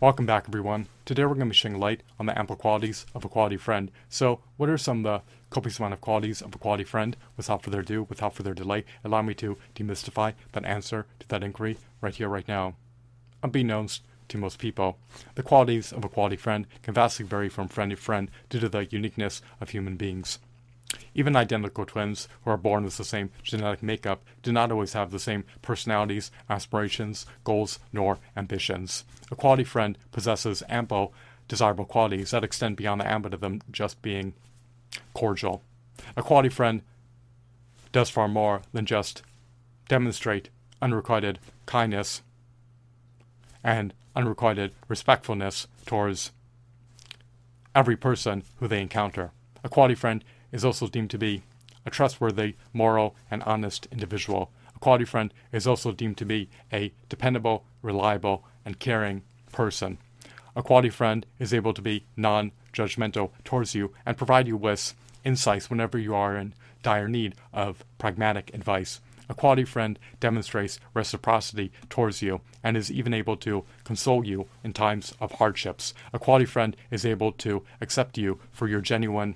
Welcome back, everyone. Today we're going to be shedding light on the ample qualities of a quality friend. So, what are some of the copious amount of qualities of a quality friend? Without further ado, without further delay, allow me to demystify that answer to that inquiry right here, right now. Unbeknownst to most people, the qualities of a quality friend can vastly vary from friend to friend due to the uniqueness of human beings. Even identical twins who are born with the same genetic makeup do not always have the same personalities, aspirations, goals, nor ambitions. A quality friend possesses ample desirable qualities that extend beyond the ambit of them just being cordial. A quality friend does far more than just demonstrate unrequited kindness and unrequited respectfulness towards every person who they encounter. A quality friend is also deemed to be a trustworthy, moral, and honest individual. A quality friend is also deemed to be a dependable, reliable, and caring person. A quality friend is able to be non judgmental towards you and provide you with insights whenever you are in dire need of pragmatic advice. A quality friend demonstrates reciprocity towards you and is even able to console you in times of hardships. A quality friend is able to accept you for your genuine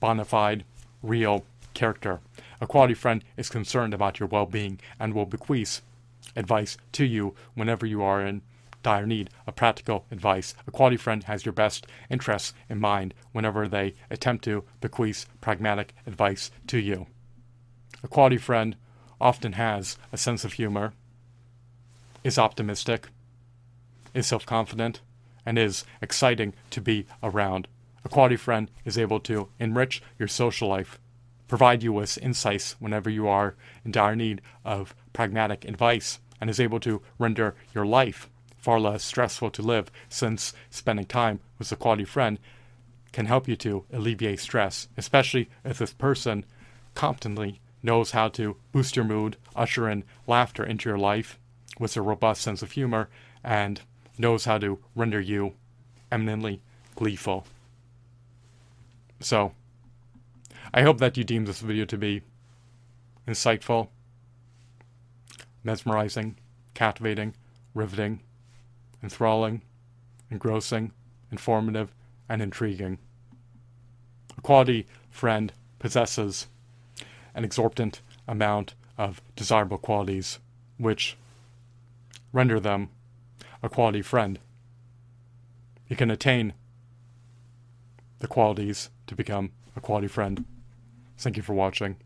bona fide, real character. A quality friend is concerned about your well being and will bequeath advice to you whenever you are in dire need of practical advice. A quality friend has your best interests in mind whenever they attempt to bequeath pragmatic advice to you. A quality friend often has a sense of humor, is optimistic, is self confident, and is exciting to be around. A quality friend is able to enrich your social life, provide you with insights whenever you are in dire need of pragmatic advice, and is able to render your life far less stressful to live since spending time with a quality friend can help you to alleviate stress, especially if this person competently knows how to boost your mood, usher in laughter into your life with a robust sense of humor, and knows how to render you eminently gleeful. So, I hope that you deem this video to be insightful, mesmerizing, captivating, riveting, enthralling, engrossing, informative, and intriguing. A quality friend possesses an exorbitant amount of desirable qualities, which render them a quality friend. You can attain the qualities to become a quality friend. Thank you for watching.